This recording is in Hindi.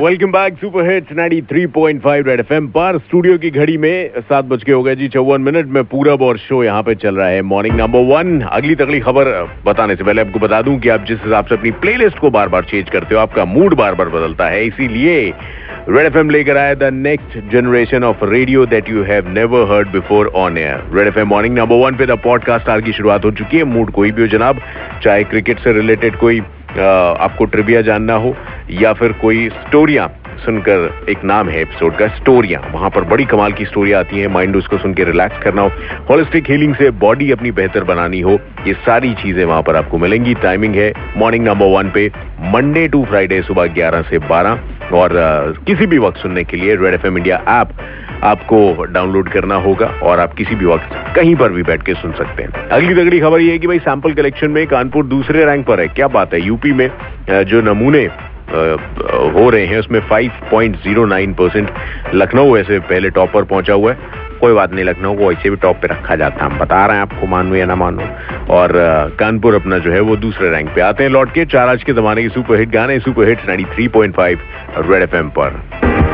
Welcome back super hits 93.5 red FM पर स्टूडियो की घड़ी में सात बज के हो गए जी, चौवन मिनट में पूरब और शो यहाँ पे चल रहा है। मॉर्निंग नंबर वन अगली तगली खबर बताने से पहले आपको बता दूँ कि आप जिस हिसाब से अपनी प्लेलिस्ट को बार बार चेंज करते हो, आपका मूड बार बार बदलता है। इसीलिए रेड एफ़ लेकर आया the next generation of radio that you have never heard before on air red F morning number one पे द पॉडकास्ट आर की शुरुआत हो चुकी है। मूड कोई भी हो जनाब, चाहे क्रिकेट से रिलेटेड कोई आपको ट्रिविया जानना हो, या फिर कोई स्टोरियाँ सुनकर एक नाम है एपिसोड का स्टोरियाँ वहाँ पर बड़ी कमाल की स्टोरियाँ आती है। माइंड उसको सुन के रिलैक्स करना हो। होलिस्टिक हीलिंग से बॉडी अपनी बेहतर बनानी हो। ये सारी चीज़ें वहाँ पर आपको मिलेंगी। टाइमिंग है मॉर्निंग नंबर वन पे मंडे टू फ्राइडे सुबह 11 से 12 और किसी भी वक्त सुनने के लिए रेड एफएम इंडिया ऐप आपको डाउनलोड करना होगा और आप किसी भी वक्त कहीं पर भी बैठ के सुन सकते हैं। अगली तगड़ी खबर ये है कि भाई सैंपल कलेक्शन में कानपुर दूसरे रैंक पर है। क्या बात है? यूपी में जो नमूने हो रहे हैं, उसमें 5.09 परसेंट लखनऊ ऐसे पहले टॉप पर पहुँचा हुआ है। कोई बात नहीं, लखनऊ को ऐसे भी टॉप पे रखा जाता है। हम बता रहे हैं आपको, मानो या ना मानो। और कानपुर अपना जो है वो दूसरे रैंक पे आते हैं। लौट के चार आज के जमाने के सुपर हिट गाने सुपर हिट्स 93.5 रेड एफएम पर।